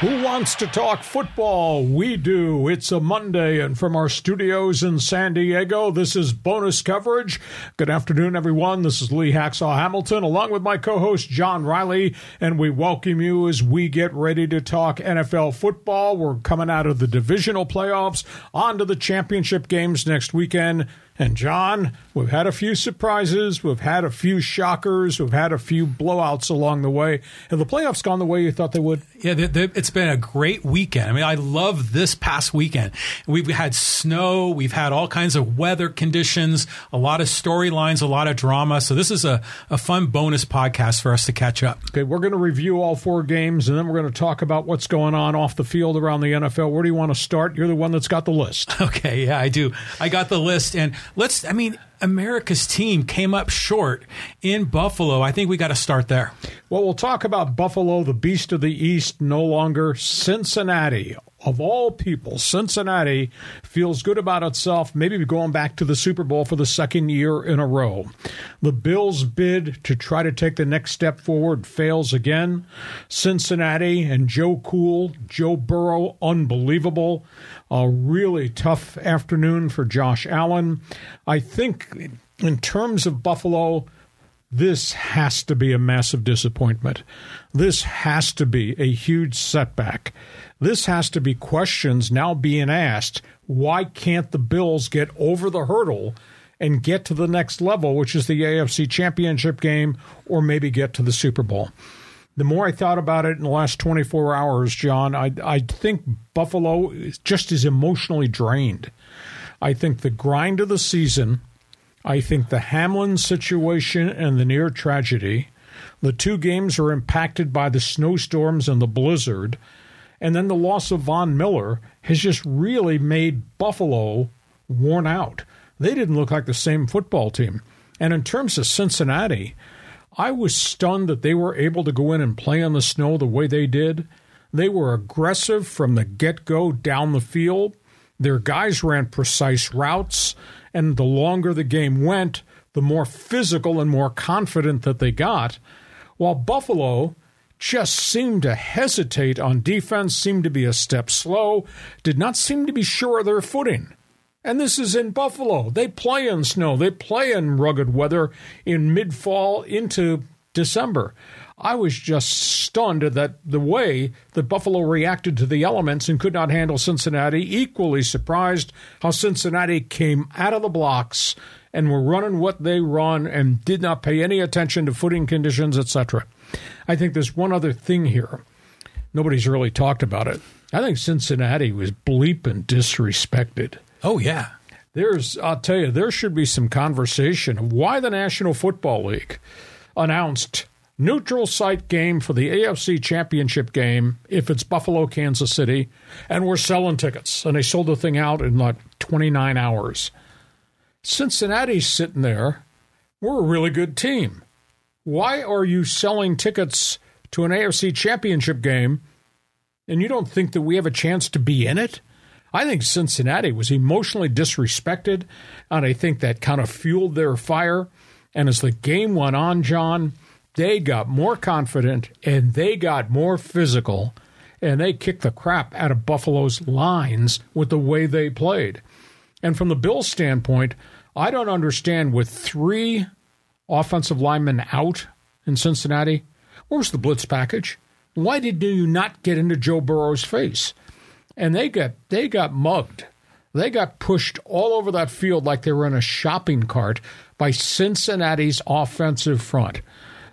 Who wants to talk football? We do. It's a Monday, and from our studios in San Diego, this is bonus coverage. Good afternoon, everyone. This is Lee Hacksaw Hamilton, along with my co host, John Riley, and we welcome you as we get ready to talk NFL football. We're coming out of the divisional playoffs, on to the championship games next weekend. And John, we've had a few surprises, we've had a few shockers, we've had a few blowouts along the way. Have the playoffs gone the way you thought they would? Yeah, they, they, it's been a great weekend. I mean, I love this past weekend. We've had snow, we've had all kinds of weather conditions, a lot of storylines, a lot of drama. So this is a, a fun bonus podcast for us to catch up. Okay, we're going to review all four games, and then we're going to talk about what's going on off the field around the NFL. Where do you want to start? You're the one that's got the list. Okay, yeah, I do. I got the list, and let's, I mean, America's team came up short in Buffalo. I think we got to start there. Well, we'll talk about Buffalo, the beast of the East, no longer Cincinnati. Of all people, Cincinnati feels good about itself, maybe going back to the Super Bowl for the second year in a row. The Bills' bid to try to take the next step forward fails again. Cincinnati and Joe Cool, Joe Burrow, unbelievable. A really tough afternoon for Josh Allen. I think, in terms of Buffalo, this has to be a massive disappointment. This has to be a huge setback. This has to be questions now being asked why can't the Bills get over the hurdle and get to the next level, which is the AFC Championship game, or maybe get to the Super Bowl? The more I thought about it in the last 24 hours, John, I, I think Buffalo is just is emotionally drained. I think the grind of the season, I think the Hamlin situation and the near tragedy, the two games are impacted by the snowstorms and the blizzard. And then the loss of Von Miller has just really made Buffalo worn out. They didn't look like the same football team. And in terms of Cincinnati, I was stunned that they were able to go in and play on the snow the way they did. They were aggressive from the get go down the field. Their guys ran precise routes, and the longer the game went, the more physical and more confident that they got. While Buffalo, just seemed to hesitate on defense, seemed to be a step slow, did not seem to be sure of their footing. And this is in Buffalo. They play in snow, they play in rugged weather in mid fall into December. I was just stunned at the way that Buffalo reacted to the elements and could not handle Cincinnati. Equally surprised how Cincinnati came out of the blocks and were running what they run and did not pay any attention to footing conditions, etc. I think there's one other thing here. Nobody's really talked about it. I think Cincinnati was bleeping disrespected. Oh, yeah. There's, I'll tell you, there should be some conversation of why the National Football League announced neutral site game for the AFC Championship game if it's Buffalo, Kansas City, and we're selling tickets. And they sold the thing out in like 29 hours. Cincinnati's sitting there. We're a really good team. Why are you selling tickets to an AFC championship game and you don't think that we have a chance to be in it? I think Cincinnati was emotionally disrespected, and I think that kind of fueled their fire. And as the game went on, John, they got more confident and they got more physical, and they kicked the crap out of Buffalo's lines with the way they played. And from the Bills' standpoint, I don't understand with three offensive linemen out in Cincinnati, where's the blitz package? Why did you not get into Joe Burrow's face? And they got they got mugged. They got pushed all over that field like they were in a shopping cart by Cincinnati's offensive front.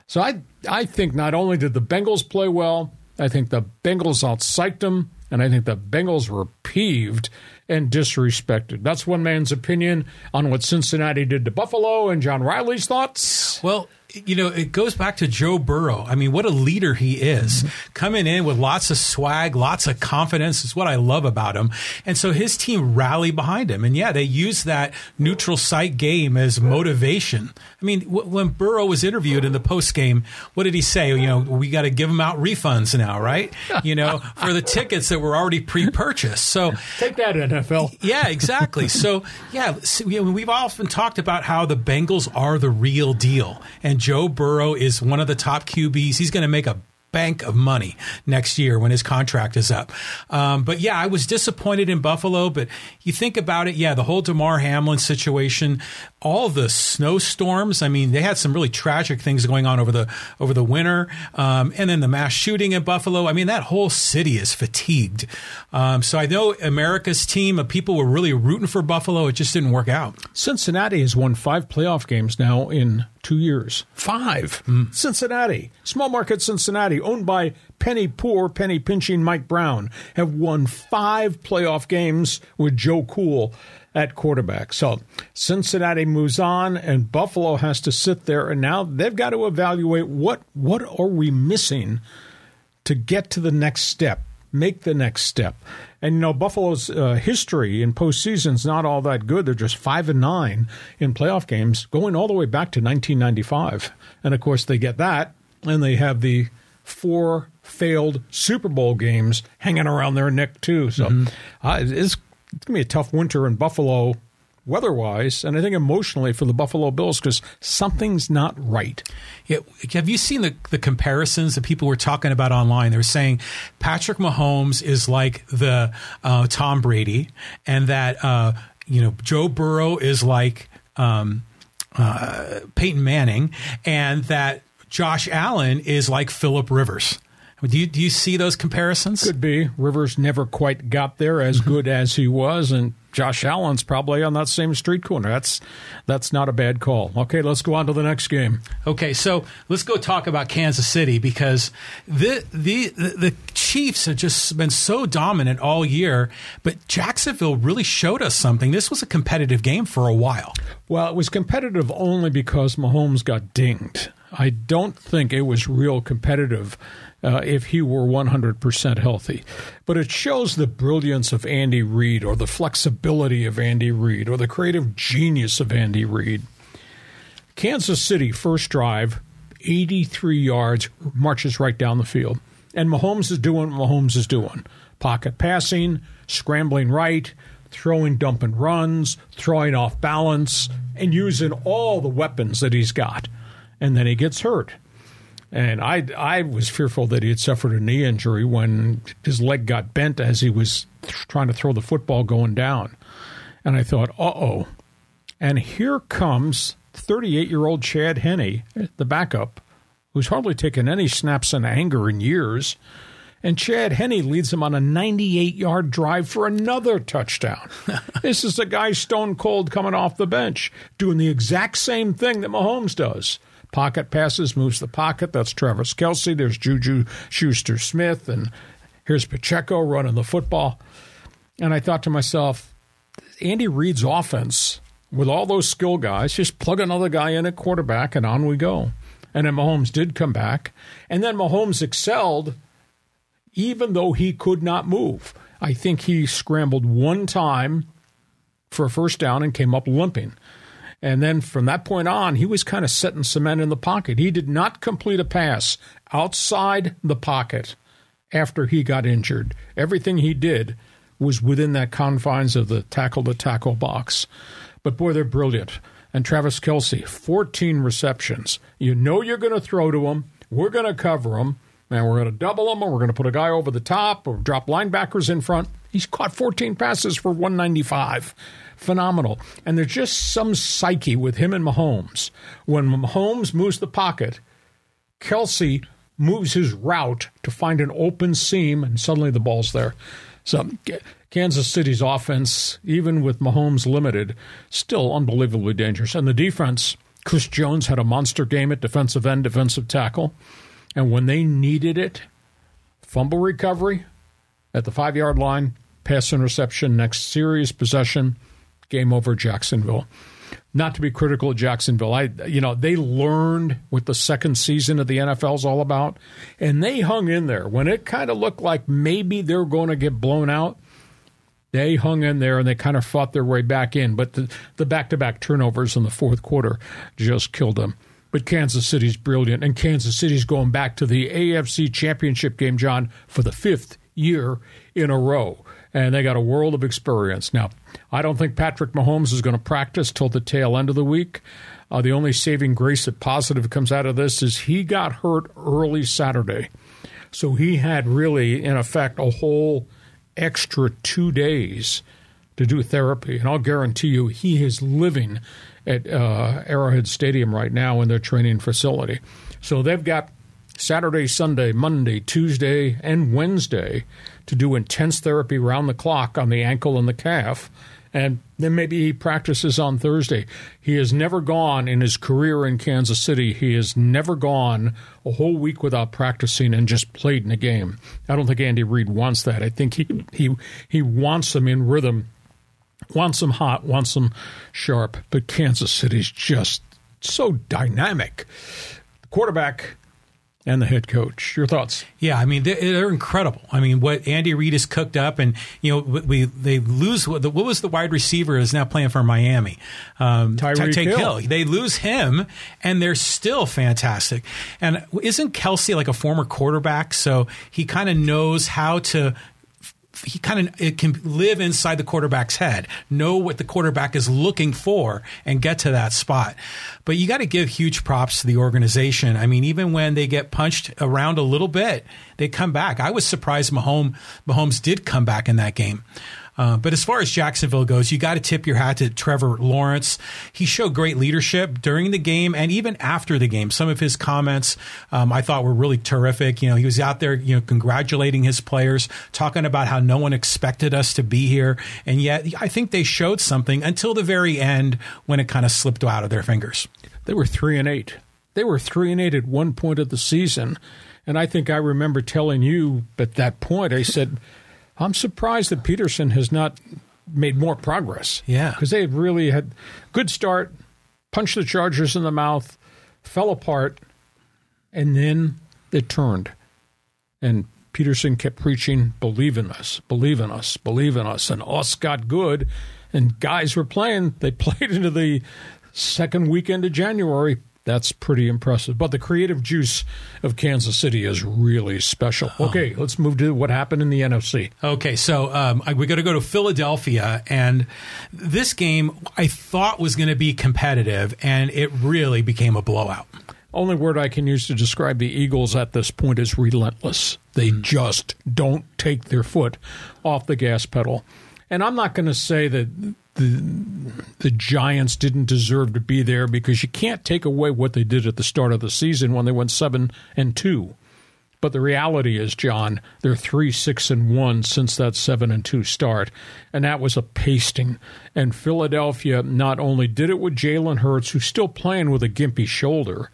So I I think not only did the Bengals play well, I think the Bengals outpsyched them, and I think the Bengals were peeved and disrespected. That's one man's opinion on what Cincinnati did to Buffalo and John Riley's thoughts. Well, you know, it goes back to Joe Burrow. I mean, what a leader he is. Mm-hmm. Coming in with lots of swag, lots of confidence is what I love about him. And so his team rally behind him. And yeah, they use that neutral site game as motivation. I mean, w- when Burrow was interviewed in the post game, what did he say? You know, we got to give him out refunds now, right? You know, for the tickets that were already pre-purchased. So take that NFL. Yeah, exactly. So yeah, so, you know, we've often talked about how the Bengals are the real deal, and Joe Burrow is one of the top QBs. He's going to make a bank of money next year when his contract is up. Um, but yeah, I was disappointed in Buffalo. But you think about it, yeah, the whole Damar Hamlin situation, all the snowstorms. I mean, they had some really tragic things going on over the over the winter, um, and then the mass shooting in Buffalo. I mean, that whole city is fatigued. Um, so I know America's team of people were really rooting for Buffalo. It just didn't work out. Cincinnati has won five playoff games now in two years. Five. Mm. Cincinnati, small market Cincinnati, owned by penny poor, penny pinching Mike Brown, have won five playoff games with Joe Cool at quarterback. So Cincinnati moves on, and Buffalo has to sit there, and now they've got to evaluate what what are we missing to get to the next step, make the next step. And you know Buffalo's uh, history in postseason is not all that good. They're just five and nine in playoff games, going all the way back to 1995. And of course, they get that, and they have the four failed Super Bowl games hanging around their neck too. So mm-hmm. uh, it's, it's going to be a tough winter in Buffalo weather wise, and I think emotionally for the Buffalo Bills because something's not right. Yeah, have you seen the, the comparisons that people were talking about online? They were saying Patrick Mahomes is like the uh, Tom Brady, and that uh, you know Joe Burrow is like um, uh, Peyton Manning, and that Josh Allen is like Philip Rivers. Do you, do you see those comparisons? Could be. Rivers never quite got there as mm-hmm. good as he was, and Josh Allen's probably on that same street corner. That's that's not a bad call. Okay, let's go on to the next game. Okay, so let's go talk about Kansas City because the the the Chiefs have just been so dominant all year, but Jacksonville really showed us something. This was a competitive game for a while. Well, it was competitive only because Mahomes got dinged. I don't think it was real competitive uh, if he were 100% healthy. But it shows the brilliance of Andy Reid or the flexibility of Andy Reid or the creative genius of Andy Reid. Kansas City, first drive, 83 yards, marches right down the field. And Mahomes is doing what Mahomes is doing pocket passing, scrambling right, throwing dump and runs, throwing off balance, and using all the weapons that he's got. And then he gets hurt. And I, I was fearful that he had suffered a knee injury when his leg got bent as he was trying to throw the football going down. And I thought, uh oh. And here comes 38 year old Chad Henne, the backup, who's hardly taken any snaps in anger in years. And Chad Henne leads him on a 98 yard drive for another touchdown. this is a guy stone cold coming off the bench, doing the exact same thing that Mahomes does pocket passes, moves the pocket. That's Travis Kelce. There's Juju Schuster Smith, and here's Pacheco running the football. And I thought to myself, Andy Reid's offense with all those skill guys, just plug another guy in at quarterback, and on we go. And then Mahomes did come back, and then Mahomes excelled, even though he could not move. I think he scrambled one time for a first down and came up limping. And then from that point on, he was kind of setting cement in the pocket. He did not complete a pass outside the pocket after he got injured. Everything he did was within that confines of the tackle to tackle box. But boy, they're brilliant. And Travis Kelce, 14 receptions. You know you're going to throw to him. We're going to cover him. And we're going to double him, or we're going to put a guy over the top, or drop linebackers in front. He's caught 14 passes for 195 phenomenal. And there's just some psyche with him and Mahomes. When Mahomes moves the pocket, Kelce moves his route to find an open seam, and suddenly the ball's there. So Kansas City's offense, even with Mahomes limited, still unbelievably dangerous. And the defense, Chris Jones had a monster game at defensive end, defensive tackle. And when they needed it, fumble recovery at the five yard line, pass interception, next serious possession game over Jacksonville. Not to be critical of Jacksonville, I you know they learned what the second season of the NFL is all about, and they hung in there when it kind of looked like maybe they're going to get blown out. They hung in there and they kind of fought their way back in, but the the back to back turnovers in the fourth quarter just killed them. But Kansas City's brilliant, and Kansas City's going back to the AFC Championship game, John, for the fifth year in a row. And they got a world of experience. Now, I don't think Patrick Mahomes is going to practice till the tail end of the week. Uh, the only saving grace that positive comes out of this is he got hurt early Saturday. So he had really, in effect, a whole extra two days to do therapy. And I'll guarantee you, he is living at uh, Arrowhead Stadium right now in their training facility. So they've got Saturday, Sunday, Monday, Tuesday, and Wednesday to do intense therapy round the clock on the ankle and the calf. And then maybe he practices on Thursday. He has never gone in his career in Kansas City. He has never gone a whole week without practicing and just played in a game. I don't think Andy Reid wants that. I think he he he wants them in rhythm wants them hot, wants them sharp. But Kansas City's just so dynamic. The quarterback and the head coach. Your thoughts? Yeah, I mean they're, they're, incredible. I mean what Andy Reid has cooked up, and you know we they lose what, was the wide receiver is now playing for Miami, um, Tyreek Hill. Hill. They lose him, and they're still fantastic. And isn't Kelce like a former quarterback? So he kind of knows how to he kind of it can live inside the quarterback's head, know what the quarterback is looking for, and get to that spot. But you got to give huge props to the organization. I mean, even when they get punched around a little bit, they come back. I was surprised Mahomes Mahomes did come back in that game. Uh, but as far as Jacksonville goes, you got to tip your hat to Trevor Lawrence. He showed great leadership during the game and even after the game. Some of his comments um, I thought were really terrific. You know, he was out there, you know, congratulating his players, talking about how no one expected us to be here, and yet I think they showed something until the very end when it kind of slipped out of their fingers. They were three and eight. They were three and eight at one point of the season. And I think I remember telling you at that point, I said, I'm surprised that Pederson has not made more progress. Yeah. Because they really had good start, punched the Chargers in the mouth, fell apart, and then it turned. And Pederson kept preaching, believe in us, believe in us, believe in us. And us got good. And guys were playing. They played into the second weekend of January. That's pretty impressive. But the creative juice of Kansas City is really special. Oh. Okay, let's move to what happened in the NFC. Okay, so um, we got to go to Philadelphia, and this game I thought was going to be competitive, and it really became a blowout. Only word I can use to describe the Eagles at this point is relentless. They mm. just don't take their foot off the gas pedal. And I'm not going to say that the the Giants didn't deserve to be there because you can't take away what they did at the start of the season when they went seven and two. But the reality is, John, they're three, six, and one since that seven and two start, and that was a pasting. And Philadelphia not only did it with Jalen Hurts, who's still playing with a gimpy shoulder,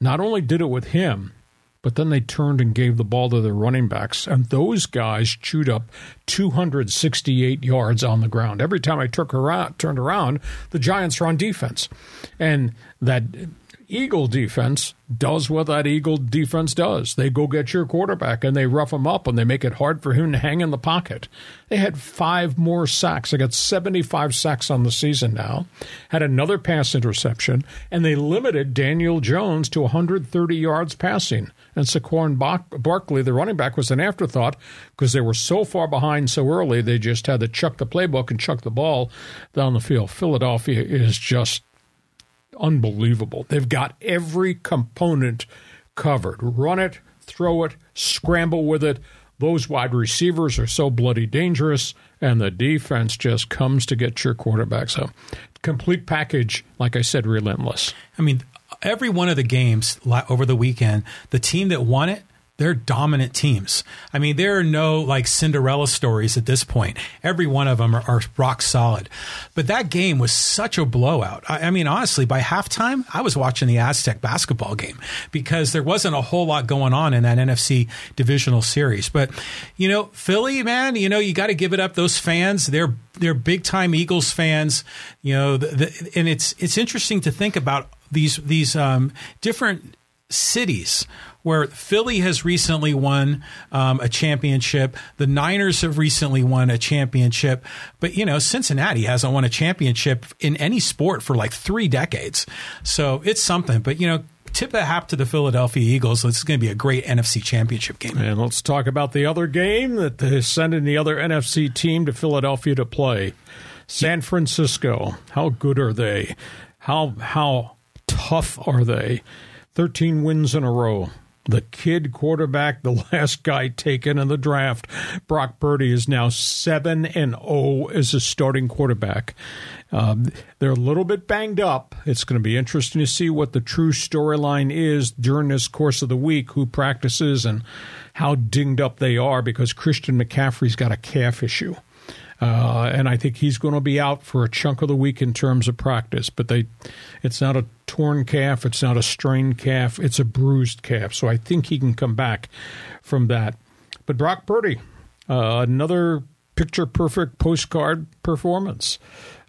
not only did it with him, but then they turned and gave the ball to their running backs, and those guys chewed up 268 yards on the ground. Every time I took around, turned around, the Giants were on defense. And that Eagle defense does what that Eagle defense does. They go get your quarterback and they rough him up and they make it hard for him to hang in the pocket. They had five more sacks. They got 75 sacks on the season now, had another pass interception, and they limited Daniel Jones to 130 yards passing. And Saquon Barkley, the running back, was an afterthought because they were so far behind so early, they just had to chuck the playbook and chuck the ball down the field. Philadelphia is just unbelievable. They've got every component covered. Run it, throw it, scramble with it. Those wide receivers are so bloody dangerous, and the defense just comes to get your quarterback. So, complete package, like I said, relentless. I mean, every one of the games over the weekend, the team that won it they're dominant teams. I mean, there are no like Cinderella stories at this point. Every one of them are, are rock solid. But that game was such a blowout. I, I, mean, honestly, by halftime, I was watching the Aztec basketball game because there wasn't a whole lot going on in that NFC divisional series. But you know, Philly, man, you know, you got to give it up. Those fans, they're they're big time Eagles fans. You know, the, the, and it's it's interesting to think about these these um, different cities where Philly has recently won um, a championship. The Niners have recently won a championship. But, you know, Cincinnati hasn't won a championship in any sport for like three decades. So it's something. But, you know, tip the hat to the Philadelphia Eagles. Is going to be a great NFC championship game. And let's talk about the other game that they send sending the other NFC team to Philadelphia to play. San Francisco. How good are they? How how tough are they? 13 wins in a row. The kid quarterback, the last guy taken in the draft, Brock Purdy, is now 7 and 0 as a starting quarterback. Um, they're a little bit banged up. It's going to be interesting to see what the true storyline is during this course of the week, who practices and how dinged up they are because Christian McCaffrey's got a calf issue. Uh, and I think he's going to be out for a chunk of the week in terms of practice. But they, it's not a torn calf, it's not a strained calf, it's a bruised calf. So I think he can come back from that. But Brock Purdy, uh, another picture perfect postcard performance.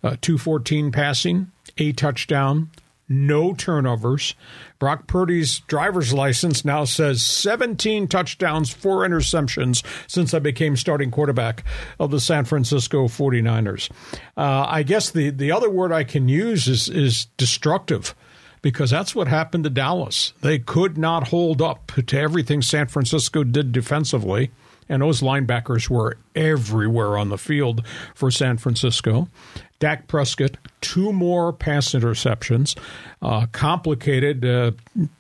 Uh, 214 passing, a touchdown, no turnovers. Brock Purdy's driver's license now says 17 touchdowns, four interceptions since I became starting quarterback of the San Francisco 49ers. Uh, I guess the, the other word I can use is, is destructive because that's what happened to Dallas. They could not hold up to everything San Francisco did defensively and those linebackers were everywhere on the field for San Francisco. Dak Prescott, two more pass interceptions. Uh, complicated. Uh,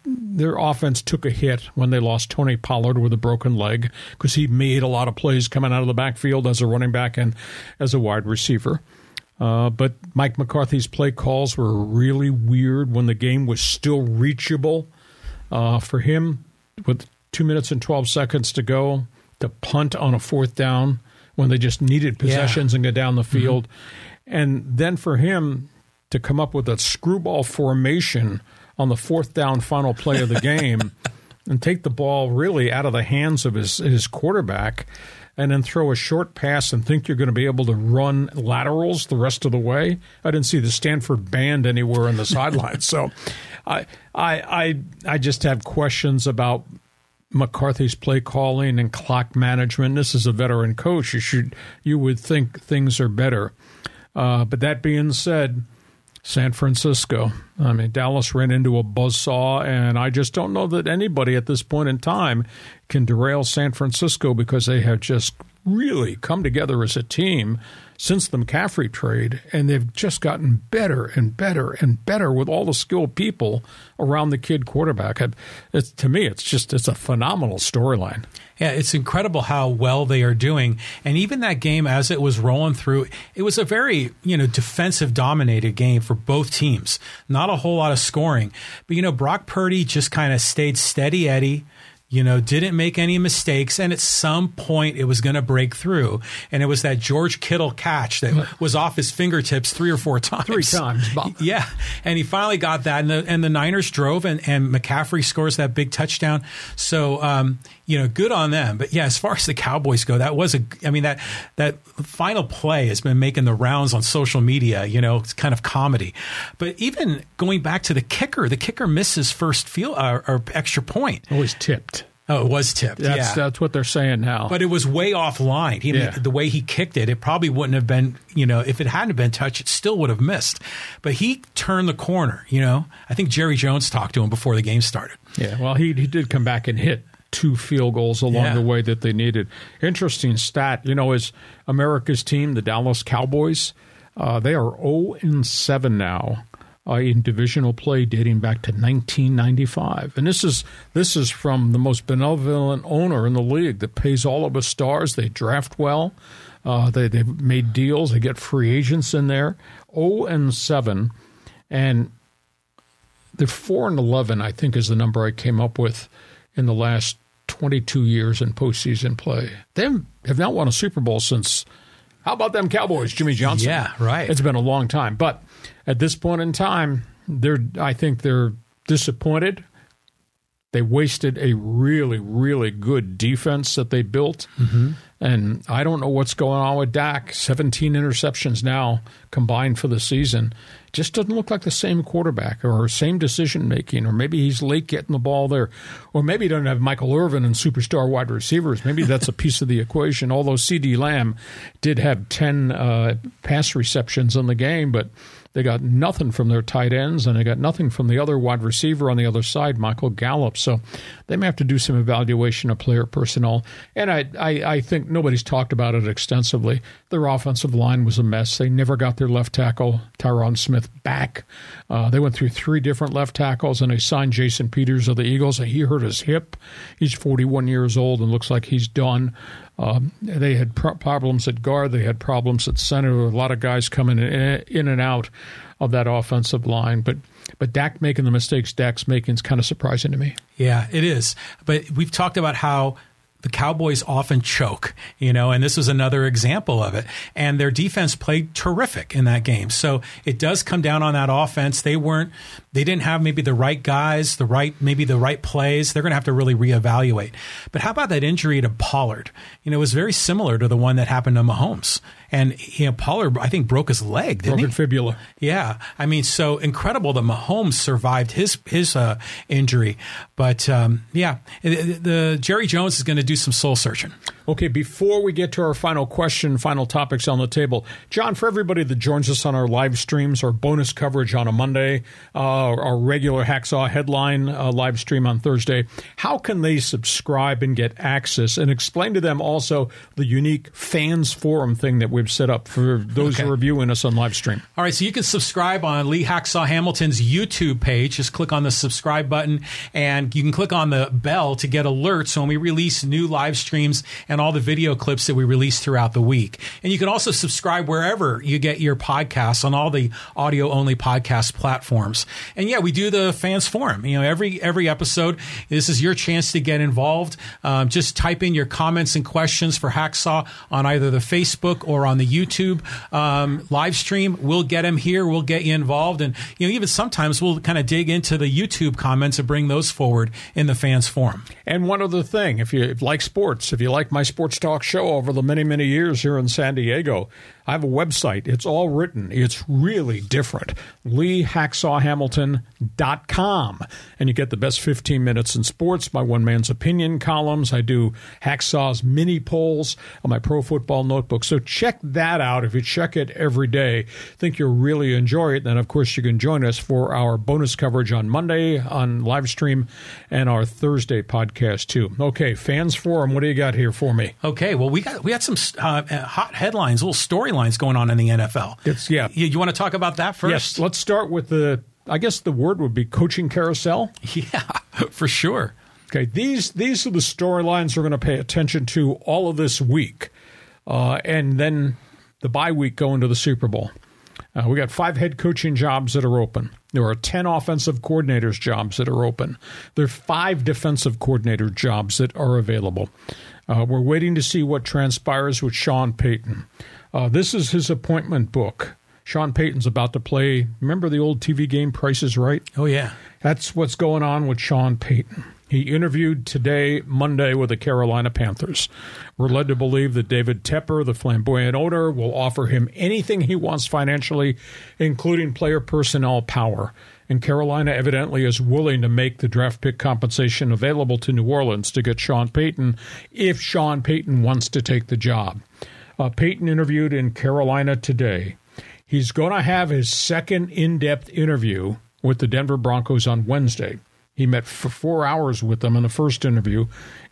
their offense took a hit when they lost Tony Pollard with a broken leg because he made a lot of plays coming out of the backfield as a running back and as a wide receiver. Uh, but Mike McCarthy's play calls were really weird when the game was still reachable uh, for him with two minutes and 12 seconds to go to punt on a fourth down when they just needed possessions yeah. and go down the field. Mm-hmm and then for him to come up with a screwball formation on the fourth down final play of the game and take the ball really out of the hands of his, his quarterback and then throw a short pass and think you're going to be able to run laterals the rest of the way. I didn't see the Stanford band anywhere in the sidelines. So I, I, I, I just have questions about McCarthy's play calling and clock management. This is a veteran coach. You should you would think things are better. Uh, but that being said, San Francisco. I mean, Dallas ran into a buzzsaw, and I just don't know that anybody at this point in time can derail San Francisco because they have just really come together as a team since the McCaffrey trade, and they've just gotten better and better and better with all the skilled people around the kid quarterback. It's, to me, it's just it's a phenomenal storyline. Yeah, it's incredible how well they are doing. And even that game, as it was rolling through, it was a very you know defensive dominated game for both teams. Not a whole lot of scoring, but you know Brock Purdy just kind of stayed steady Eddie you know, didn't make any mistakes. And at some point, it was going to break through. And it was that George Kittle catch that was off his fingertips three or four times. Three times, Bob. Yeah. And he finally got that. And the, and the Niners drove, and, and McCaffrey scores that big touchdown. So, um, you know, good on them. But yeah, as far as the Cowboys go, that was a, I mean, that, that final play has been making the rounds on social media. You know, it's kind of comedy. But even going back to the kicker, the kicker misses first field uh, or extra point. Always tipped. Oh, it was tipped. That's, yeah. that's what they're saying now. But it was way offline. He, yeah. The way he kicked it, it probably wouldn't have been, you know, if it hadn't been touched, it still would have missed. But he turned the corner, you know. I think Jerry Jones talked to him before the game started. Yeah, well, he, he did come back and hit two field goals along yeah. the way that they needed. Interesting stat, you know, is America's team, the Dallas Cowboys, uh, they are 0 and 7 now uh, in divisional play dating back to 1995. And this is this is from the most benevolent owner in the league that pays all of us stars. They draft well. Uh, they they've made deals. They get free agents in there. 0 and 7, and the 4 and 11 I think is the number I came up with in the last 22 years in postseason play. They have not won a Super Bowl since. How about them Cowboys, Jimmy Johnson? Yeah, right. It's been a long time, but at this point in time, they're. I think they're disappointed. They wasted a really, really good defense that they built. Mm-hmm. And I don't know what's going on with Dak. 17 interceptions now combined for the season. Just doesn't look like the same quarterback or same decision making, or maybe he's late getting the ball there, or maybe he doesn't have Michael Irvin and superstar wide receivers. Maybe that's a piece of the equation. Although CeeDee Lamb did have 10 uh, pass receptions in the game, but they got nothing from their tight ends, and they got nothing from the other wide receiver on the other side, Michael Gallup. So they may have to do some evaluation of player personnel. And I, I, I think nobody's talked about it extensively. Their offensive line was a mess. They never got their left tackle, Tyron Smith, back. Uh, they went through three different left tackles, and they signed Jason Peters of the Eagles. And he hurt his hip. He's 41 years old and looks like he's done. Um, they had pro- problems at guard. They had problems at center. A lot of guys coming in, in and out of that offensive line. But but Dak making the mistakes Dak's making is kind of surprising to me. Yeah, it is. But we've talked about how the Cowboys often choke, you know, and this was another example of it. And their defense played terrific in that game. So it does come down on that offense. They weren't, they didn't have maybe the right guys, the right, maybe the right plays. They're going to have to really reevaluate. But how about that injury to Pollard? You know, it was very similar to the one that happened to Mahomes. And you know, Pollard, I think, broke his leg. Didn't Broken he? fibula. Yeah, I mean, so incredible that Mahomes survived his his uh, injury. But um, yeah, the, the Jerry Jones is going to do some soul searching. Okay, before we get to our final question, final topics on the table, John, for everybody that joins us on our live streams, our bonus coverage on a Monday, uh, our regular Hacksaw headline uh, live stream on Thursday, how can they subscribe and get access? And explain to them also the unique fans forum thing that we've set up for those Okay. who are viewing us on live stream. All right, so you can subscribe on Lee Hacksaw Hamilton's YouTube page. Just click on the subscribe button, and you can click on the bell to get alerts when we release new live streams and all the video clips that we release throughout the week. And you can also subscribe wherever you get your podcasts on all the audio only podcast platforms. And yeah, we do the fans forum. You know, every every episode, this is your chance to get involved. Um, just type in your comments and questions for Hacksaw on either the Facebook or on the YouTube um, live stream. We'll get them here. We'll get you involved, and you know, even sometimes we'll kind of dig into the YouTube comments and bring those forward in the fans forum. And one other thing, if you like sports, if you like my sports talk show over the many, many years here in San Diego, I have a website. It's all written. It's really different. LeeHacksawHamilton.com. And you get the best 15 minutes in sports, my one man's opinion columns. I do Hacksaw's mini polls on my pro football notebook. So check that out. If you check it every day, think you'll really enjoy it. Then, of course, you can join us for our bonus coverage on Monday on live stream and our Thursday podcast, too. Okay, fans forum, what do you got here for me? Okay, well, we got we had some uh, hot headlines, little storylines going on in the NFL. It's- yeah. You, you want to talk about that first? Yes, let's start with the, I guess the word would be coaching carousel. Yeah, for sure. Okay, these these are the storylines we're going to pay attention to all of this week, uh, and then the bye week going to the Super Bowl. Uh, we got five head coaching jobs that are open. There are ten offensive coordinators jobs that are open. There are five defensive coordinator jobs that are available. Uh, we're waiting to see what transpires with Sean Payton. Uh, this is his appointment book. Sean Payton's about to play. Remember the old TV game Price is Right? Oh yeah. That's what's going on with Sean Payton. He interviewed today, Monday, with the Carolina Panthers. We're led to believe that David Tepper, the flamboyant owner, will offer him anything he wants financially, including player personnel power. And Carolina evidently is willing to make the draft pick compensation available to New Orleans to get Sean Payton if Sean Payton wants to take the job. Uh, Payton interviewed in Carolina today. He's going to have his second in depth interview with the Denver Broncos on Wednesday. He met for four hours with them in the first interview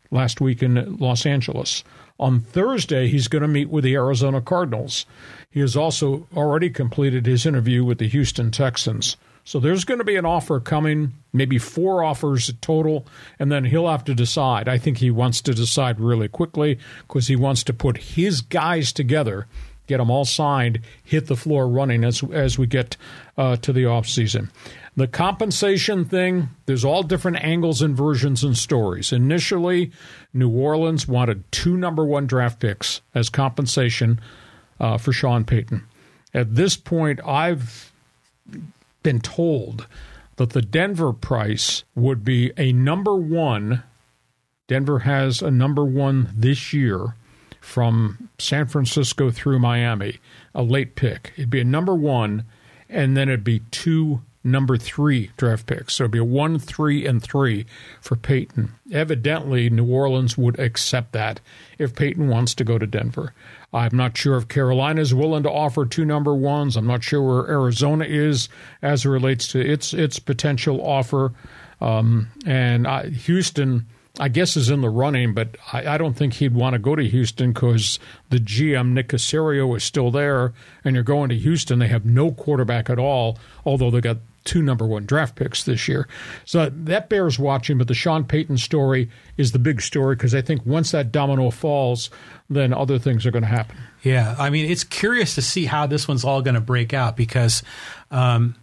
last week in Los Angeles. On Thursday, he's going to meet with the Arizona Cardinals. He has also already completed his interview with the Houston Texans. So there's going to be an offer coming, maybe four offers total, and then he'll have to decide. I think he wants to decide really quickly because he wants to put his guys together, get them all signed, hit the floor running as as we get uh, to the off season. The compensation thing, there's all different angles and versions and stories. Initially, New Orleans wanted two number one draft picks as compensation uh, for Sean Payton. At this point, I've been told that the Denver price would be a number one. Denver has a number one this year from San Francisco through Miami, a late pick. It'd be a number one, and then it'd be two number three draft picks. So it'd be a one, three, and three for Payton. Evidently, New Orleans would accept that if Payton wants to go to Denver. I'm not sure if Carolina is willing to offer two number ones. I'm not sure where Arizona is as it relates to its its potential offer. Um, and I, Houston I guess is in the running, but I, I don't think he'd want to go to Houston because the GM Nick Caserio is still there, and you're going to Houston. They have no quarterback at all, although they got two number one draft picks this year. So that bears watching. But the Sean Payton story is the big story because I think once that domino falls, then other things are going to happen. Yeah, I mean, it's curious to see how this one's all going to break out because. Um,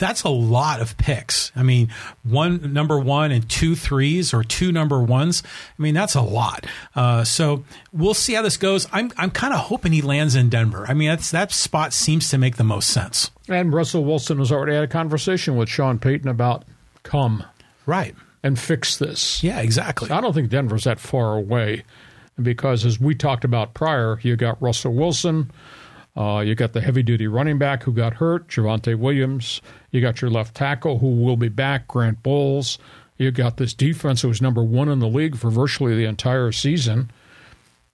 that's a lot of picks. I mean, one number one and two threes or two number ones. I mean, that's a lot. Uh, so we'll see how this goes. I'm I'm kind of hoping he lands in Denver. I mean, that's that spot seems to make the most sense. And Russell Wilson has already had a conversation with Sean Payton about come right and fix this. Yeah, exactly. So I don't think Denver's that far away because, as we talked about prior, you got Russell Wilson. Uh, you got the heavy duty running back who got hurt, Javonte Williams. You got your left tackle who will be back, Grant Bolles. You got this defense that was number one in the league for virtually the entire season.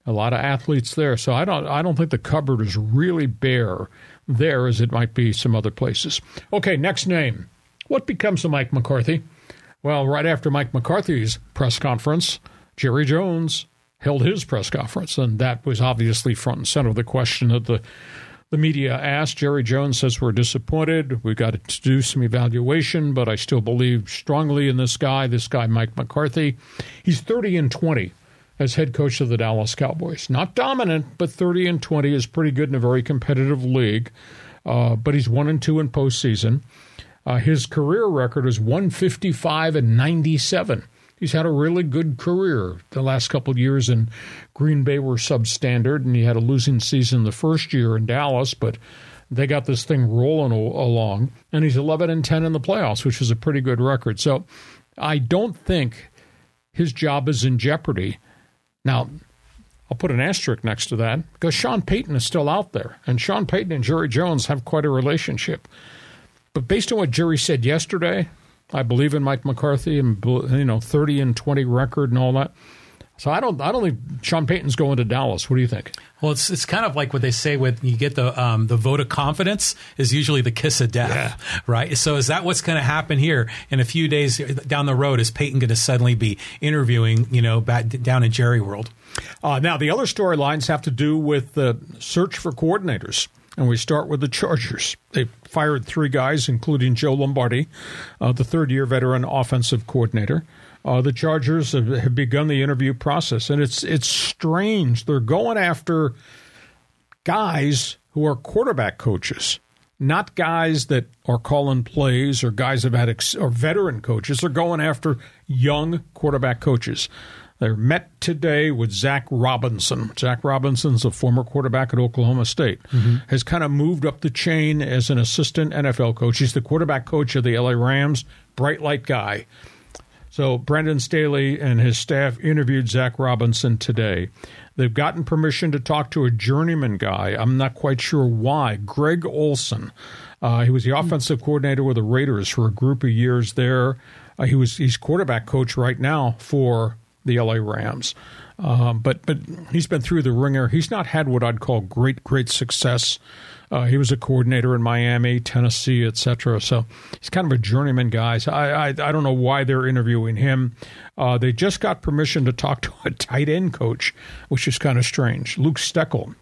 A lot of athletes there, so I don't. I don't think the cupboard is really bare there as it might be some other places. Okay, next name. What becomes of Mike McCarthy? Well, right after Mike McCarthy's press conference, Jerry Jones held his press conference, and that was obviously front and center. Of the question that the the media asked Jerry Jones says we're disappointed. We've got to do some evaluation, but I still believe strongly in this guy. This guy, Mike McCarthy, he's thirty and twenty as head coach of the Dallas Cowboys. Not dominant, but thirty and twenty is pretty good in a very competitive league. Uh, but he's one and two in postseason. Uh, his career record is one fifty five and ninety seven he's had a really good career. The last couple of years in Green Bay were substandard, and he had a losing season the first year in Dallas, but they got this thing rolling along. And he's 11 and 10 in the playoffs, which is a pretty good record. So I don't think his job is in jeopardy. Now, I'll put an asterisk next to that because Sean Payton is still out there, and Sean Payton and Jerry Jones have quite a relationship. But based on what Jerry said yesterday, I believe in Mike McCarthy and you know thirty and twenty record and all that. So I don't I don't think Sean Payton's going to Dallas. What do you think? Well, it's it's kind of like what they say when you get the um, the vote of confidence is usually the kiss of death, yeah. right? So is that what's going to happen here in a few days down the road? Is Payton going to suddenly be interviewing you know back down in Jerry World? Uh, now the other storylines have to do with the search for coordinators. And we start with the Chargers. They fired three guys, including Joe Lombardi, uh, the third year veteran offensive coordinator. Uh, the Chargers have, have, begun the interview process, and it's it's strange. They're going after guys who are quarterback coaches, not guys that are calling plays or guys have had ex- or veteran coaches. They're going after young quarterback coaches. They met today with Zac Robinson. Zac Robinson's a former quarterback at Oklahoma State. Mm-hmm. Has kind of moved up the chain as an assistant NFL coach. He's the quarterback coach of the LA Rams. Bright light guy. So Brandon Staley and his staff interviewed Zac Robinson today. They've gotten permission to talk to a journeyman guy. I'm not quite sure why. Greg Olson. Uh, he was the offensive coordinator with the Raiders for a group of years there. Uh, he was he's quarterback coach right now for the LA Rams. Um, but but he's been through the ringer. He's not had what I'd call great great success. Uh, he was a coordinator in Miami, Tennessee, etc. So he's kind of a journeyman guy. So I, I, I don't know why they're interviewing him. Uh, they just got permission to talk to a tight end coach, which is kind of strange. Luke Steckel,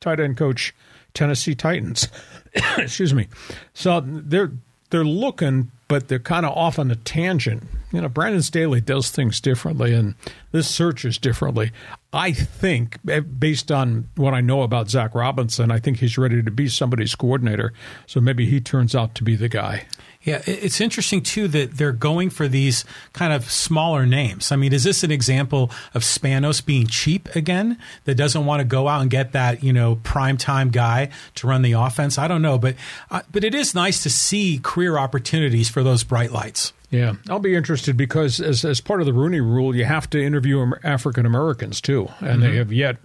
tight end coach, Tennessee Titans. Excuse me. So they're they're looking, but they're kind of off on a tangent. You know, Brandon Staley does things differently, and this search is differently. I think, eh, based on what I know about Zac Robinson, I think he's ready to be somebody's coordinator. So maybe he turns out to be the guy. Yeah, it's interesting too that they're going for these kind of smaller names. I mean, is this an example of Spanos being cheap again? That doesn't want to go out and get that you know prime time guy to run the offense. I don't know, but uh, but it is nice to see career opportunities for those bright lights. Yeah, I'll be interested because as as part of the Rooney Rule, you have to interview African Americans too, and mm-hmm. they have yet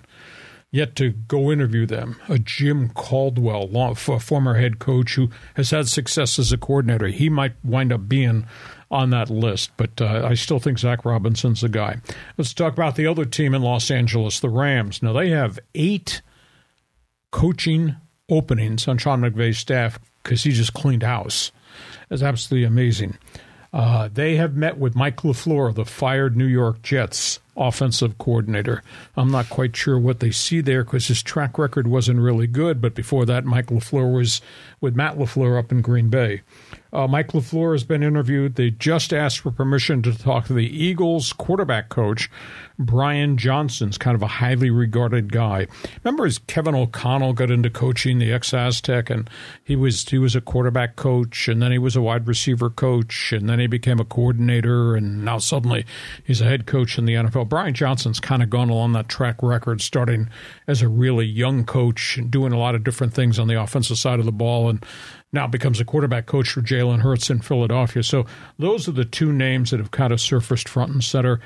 yet to go interview them. A Jim Caldwell, long, former head coach who has had success as a coordinator, he might wind up being on that list, but uh, I still think Zac Robinson's the guy. Let's talk about the other team in Los Angeles, the Rams. Now they have eight coaching openings on Sean McVay's staff because he just cleaned house. It's absolutely amazing. Uh, they have met with Mike LaFleur, the fired New York Jets offensive coordinator. I'm not quite sure what they see there because his track record wasn't really good. But before that, Mike LaFleur was with Matt LaFleur up in Green Bay. Uh, Mike LaFleur has been interviewed. They just asked for permission to talk to the Eagles quarterback coach, Brian Johnson's kind of a highly regarded guy. Remember as Kevin O'Connell got into coaching the ex Aztec and he was he was a quarterback coach and then he was a wide receiver coach and then he became a coordinator and now suddenly he's a head coach in the NFL. Brian Johnson's kind of gone along that track record, starting as a really young coach and doing a lot of different things on the offensive side of the ball and now becomes a quarterback coach for Jalen Hurts in Philadelphia. So those are the two names that have kind of surfaced front and center.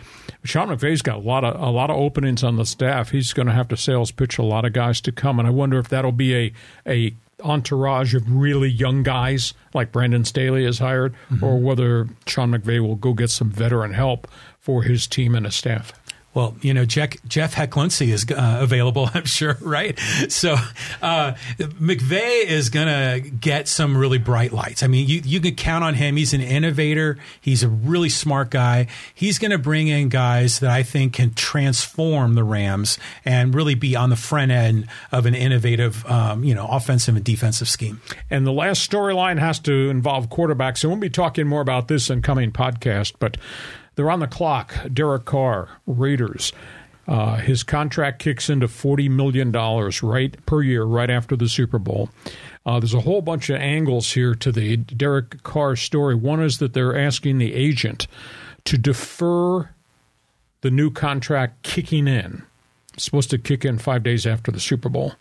Sean McVay's got a lot of a lot of openings on the staff. He's going to have to sales pitch a lot of guys to come, and I wonder if that'll be a a entourage of really young guys like Brandon Staley has hired, mm-hmm. or whether Sean McVay will go get some veteran help for his team and his staff. Well, you know, Jeff, Jeff is uh, available, I'm sure, right? So uh, McVay is going to get some really bright lights. I mean, you, you can count on him. He's an innovator. He's a really smart guy. He's going to bring in guys that I think can transform the Rams and really be on the front end of an innovative, um, you know, offensive and defensive scheme. And the last storyline has to involve quarterbacks. And we'll be talking more about this in coming podcast, but they're on the clock. Derek Carr, Raiders. Uh, his contract kicks into $40 million right per year right after the Super Bowl. Uh, there's a whole bunch of angles here to the Derek Carr story. One is that they're asking the agent to defer the new contract kicking in. It's supposed to kick in five days after the Super Bowl.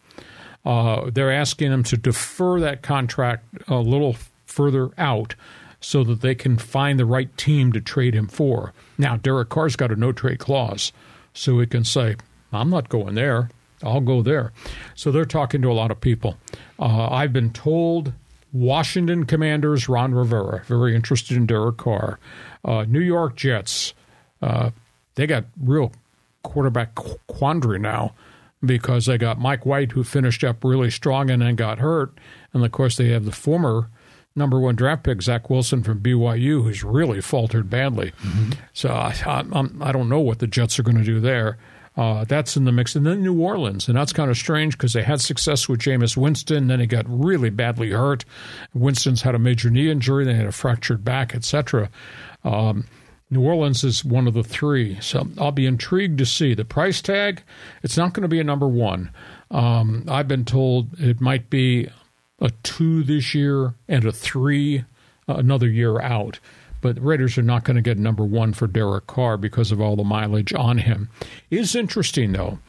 Uh, they're asking him to defer that contract a little further out so that they can find the right team to trade him for. Now, Derek Carr's got a no trade clause, so he can say, I'm not going there. I'll go there. So they're talking to a lot of people. Uh, I've been told Washington Commanders, Ron Rivera, very interested in Derek Carr. Uh, New York Jets, uh, they got real quarterback quandary now because they got Mike White, who finished up really strong and then got hurt. And of course, they have the former number one draft pick Zach Wilson from BYU, who's really faltered badly. Mm-hmm. So I, I, I, don't know what the Jets are going to do there. Uh, that's in the mix. And then New Orleans, and that's kind of strange because they had success with Jameis Winston, then he got really badly hurt. Winston's had a major knee injury, they had a fractured back, etc. Um, New Orleans is one of the three, so I'll be intrigued to see the price tag. It's not going to be a number one. Um, I've been told it might be a two this year and a three uh, another year out. But the Raiders are not going to get number one for Derek Carr because of all the mileage on him. It is interesting though,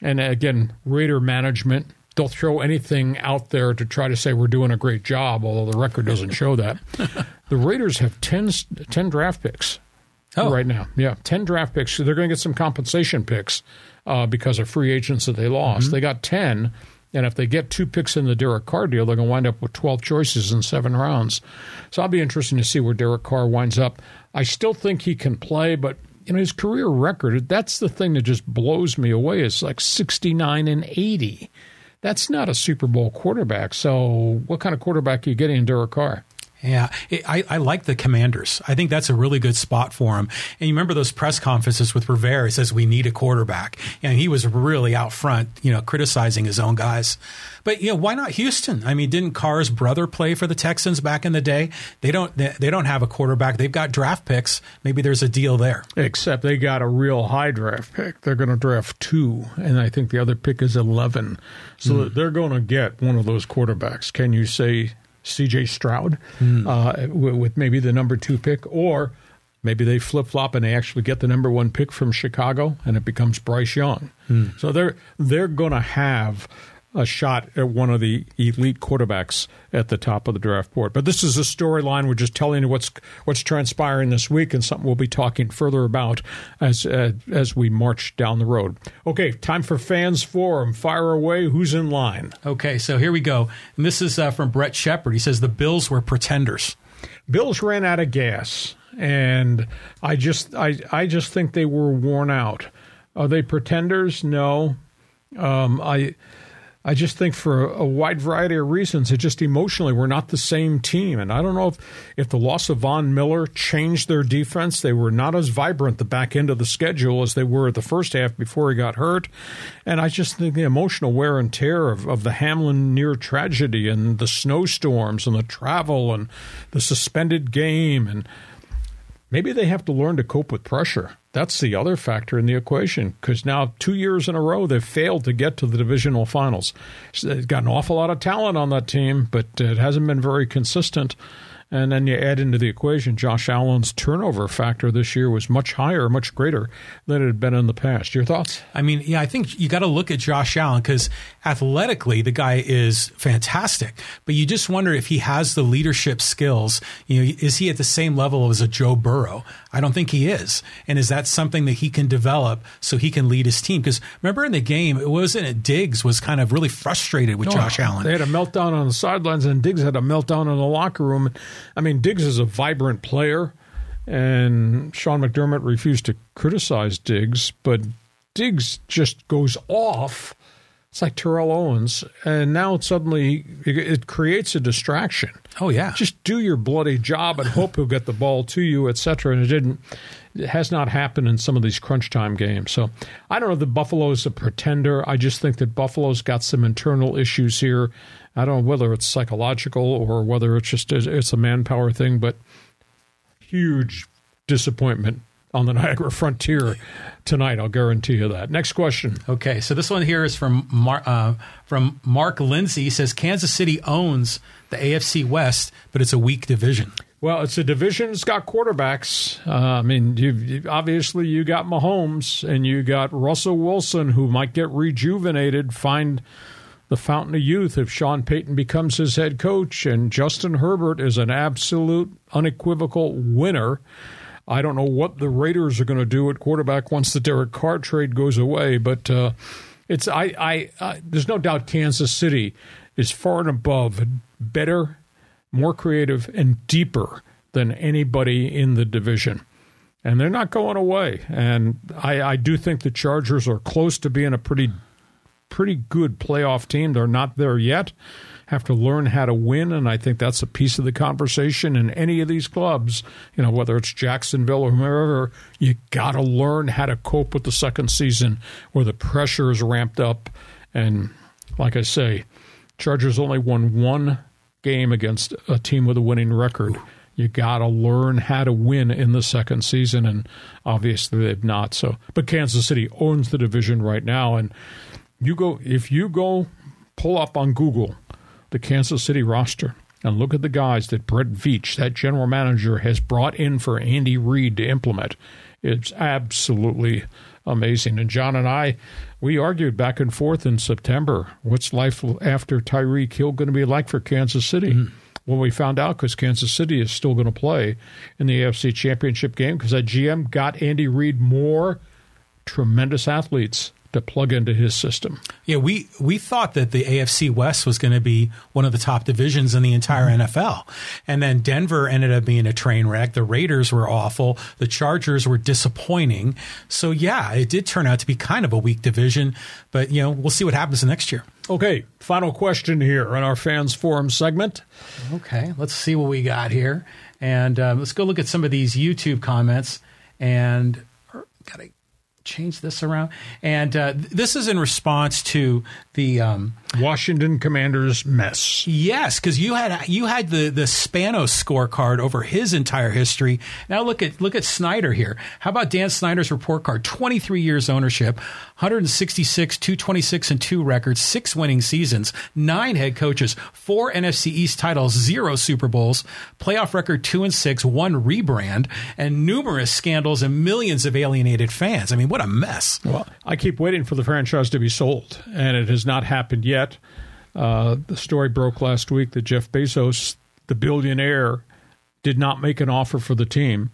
and again, Raider management they'll throw anything out there to try to say we're doing a great job, although the record doesn't show that. the Raiders have 10, 10 draft picks oh. right now. Yeah, 10 draft picks. So they're going to get some compensation picks uh, because of free agents that they lost. Mm-hmm. They got 10 and if they get two picks in the Derek Carr deal, they're going to wind up with 12 choices in seven rounds. So I'll be interested to see where Derek Carr winds up. I still think he can play, but you know his career record, that's the thing that just blows me away. It's like 69 and 80. That's not a Super Bowl quarterback. So what kind of quarterback are you getting in Derek Carr? Yeah, I, I like the Commanders. I think that's a really good spot for him. And you remember those press conferences with Rivera? He says we need a quarterback, and he was really out front, you know, criticizing his own guys. But you know, why not Houston? I mean, didn't Carr's brother play for the Texans back in the day? They don't. They, they don't have a quarterback. They've got draft picks. Maybe there's a deal there. Except they got a real high draft pick. They're going to draft two, and I think the other pick is eleven. So mm. they're going to get one of those quarterbacks. Can you say C.J. Stroud uh, with, with maybe the number two pick, or maybe they flip flop and they actually get the number one pick from Chicago, and it becomes Bryce Young. So they're they're going to have a shot at one of the elite quarterbacks at the top of the draft board. But this is a storyline. We're just telling you what's what's transpiring this week, and something we'll be talking further about as uh, as we march down the road. Okay, time for fans forum. Fire away. Who's in line? Okay, so here we go. And this is uh, from Brett Shepard. He says the Bills were pretenders. Bills ran out of gas, and I just I I just think they were worn out. Are they pretenders? No. Um, I I just think for a, a wide variety of reasons, it just emotionally we're not the same team, and I don't know if if the loss of Von Miller changed their defense. They were not as vibrant the back end of the schedule as they were at the first half before he got hurt, and I just think the emotional wear and tear of, of the Hamlin near tragedy and the snowstorms and the travel and the suspended game and maybe they have to learn to cope with pressure. That's the other factor in the equation because now two years in a row they've failed to get to the divisional finals. So They've got an awful lot of talent on that team, but it hasn't been very consistent. And then you add into the equation Josh Allen's turnover factor this year was much higher, much greater than it had been in the past. Your thoughts? I mean, yeah, I think you got to look at Josh Allen because athletically the guy is fantastic, but you just wonder if he has the leadership skills. You know, is he at the same level as a Joe Burrow? I don't think he is. And is that something that he can develop so he can lead his team? Because remember in the game, it wasn't it Diggs was kind of really frustrated with oh, Josh Allen. They had a meltdown on the sidelines, and Diggs had a meltdown in the locker room. I mean, Diggs is a vibrant player, and Sean McDermott refused to criticize Diggs, but Diggs just goes off. It's like Terrell Owens, and now suddenly it, creates a distraction. Oh yeah, Just do your bloody job and hope he'll get the ball to you, etc. And it didn't. It has not happened in some of these crunch time games. So I don't know that Buffalo's a pretender. I just think that Buffalo's got some internal issues here. I don't know whether it's psychological or whether it's just it's a manpower thing, but huge disappointment on the Niagara Frontier tonight. I'll guarantee you that. Next question. Okay, so this one here is from Mar- uh, from Mark Lindsay. He says Kansas City owns the AFC West, but it's a weak division. Well, it's a division that's got quarterbacks. Uh, I mean, you've, you obviously you got Mahomes and you got Russell Wilson, who might get rejuvenated, find the fountain of youth if Sean Payton becomes his head coach, and Justin Herbert is an absolute, unequivocal winner. I don't know what the Raiders are going to do at quarterback once the Derek Carr trade goes away, but uh, it's I, I, I there's no doubt Kansas City is far and above better more creative and deeper than anybody in the division. And they're not going away. And I, I do think the Chargers are close to being a pretty pretty good playoff team. They're not there yet. Have to learn how to win, and I think that's a piece of the conversation in any of these clubs. You know, whether it's Jacksonville or wherever, you got to learn how to cope with the second season where the pressure is ramped up. And like I say, Chargers only won one game against a team with a winning record. You got to learn how to win in the second season, and obviously they've not. So, but Kansas City owns the division right now, and you go if you go pull up on Google the Kansas City roster and look at the guys that Brett Veach, that general manager, has brought in for Andy Reid to implement. It's absolutely amazing. And John and I, we argued back and forth in September. What's life after Tyreek Hill going to be like for Kansas City? Mm-hmm. Well, we found out because Kansas City is still going to play in the AFC Championship game because that GM got Andy Reid more tremendous athletes to plug into his system. Yeah, we we thought that the AFC West was going to be one of the top divisions in the entire NFL, and then Denver ended up being a train wreck. The Raiders were awful. The Chargers were disappointing. So yeah, it did turn out to be kind of a weak division. But you know, we'll see what happens next year. Okay, final question here in our fans forum segment. Okay, let's see what we got here, and um, let's go look at some of these YouTube comments. And got to change this around. And uh, this is in response to the um, Washington Commanders mess. Yes, because you had you had the the Spanos scorecard over his entire history. Now look at look at Snyder here. How about Dan Snyder's report card? Twenty three years ownership, 166, 226 and two records, six winning seasons, nine head coaches, four NFC East titles, zero Super Bowls, playoff record two and six, one rebrand, and numerous scandals and millions of alienated fans. I mean, what a mess. Well, I keep waiting for the franchise to be sold, and it has not happened yet. Uh, the story broke last week that Jeff Bezos, the billionaire, did not make an offer for the team.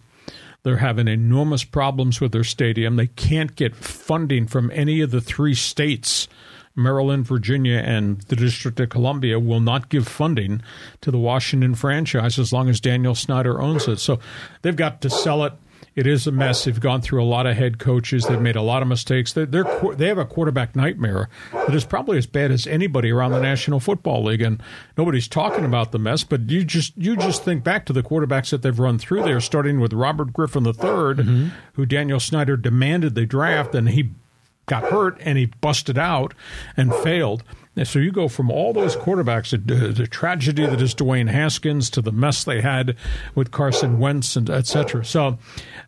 They're having enormous problems with their stadium. They can't get funding from any of the three states. Maryland, Virginia, and the District of Columbia will not give funding to the Washington franchise as long as Daniel Snyder owns it. So they've got to sell it it is a mess. They've gone through a lot of head coaches. They've made a lot of mistakes. They're, they're, they have a quarterback nightmare that is probably as bad as anybody around the National Football League. And nobody's talking about the mess, but you just you just think back to the quarterbacks that they've run through there, starting with Robert Griffin III, mm-hmm. who Daniel Snyder demanded they draft, and he got hurt and he busted out and failed. And so you go from all those quarterbacks, the, the, tragedy that is Dwayne Haskins, to the mess they had with Carson Wentz, and et cetera. So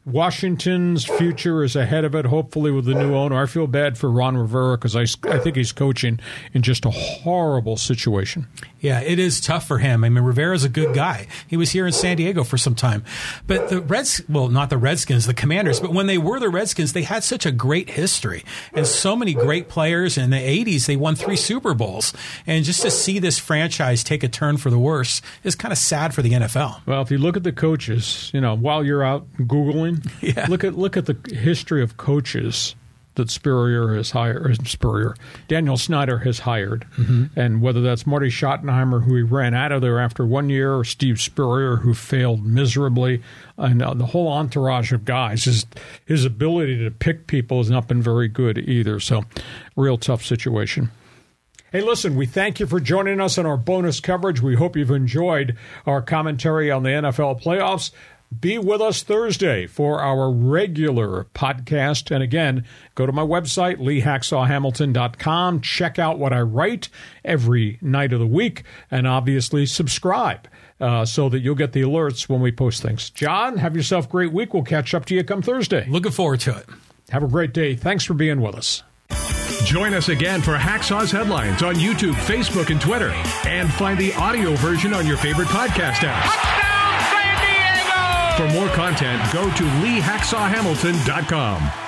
Washington's future is ahead of it, hopefully, with the new owner. I feel bad for Ron Rivera because I, I think he's coaching in just a horrible situation. Yeah, it is tough for him. I mean, Rivera's a good guy. He was here in San Diego for some time. But the Reds, well, not the Redskins, the Commanders, but when they were the Redskins, they had such a great history and so many great players. In the 80s, they won three Super Bowls. And just to see this franchise take a turn for the worse is kind of sad for the NFL. Well, if you look at the coaches, you know, while you're out Googling, yeah. look at look at the history of coaches that Spurrier has hired, Spurrier, Daniel Snyder has hired, mm-hmm. and whether that's Marty Schottenheimer, who he ran out of there after one year, or Steve Spurrier, who failed miserably, and uh, the whole entourage of guys, his his ability to pick people has not been very good either. So, real tough situation. Hey, listen, we thank you for joining us on our bonus coverage. We hope you've enjoyed our commentary on the NFL playoffs. Be with us Thursday for our regular podcast. And again, go to my website, leehacksawhamilton.com. Check out what I write every night of the week. And obviously, subscribe uh, so that you'll get the alerts when we post things. John, have yourself a great week. We'll catch up to you come Thursday. Looking forward to it. Have a great day. Thanks for being with us. Join us again for Hacksaw's headlines on YouTube, Facebook, and Twitter. And find the audio version on your favorite podcast apps. For more content, go to leehacksawhamilton.com.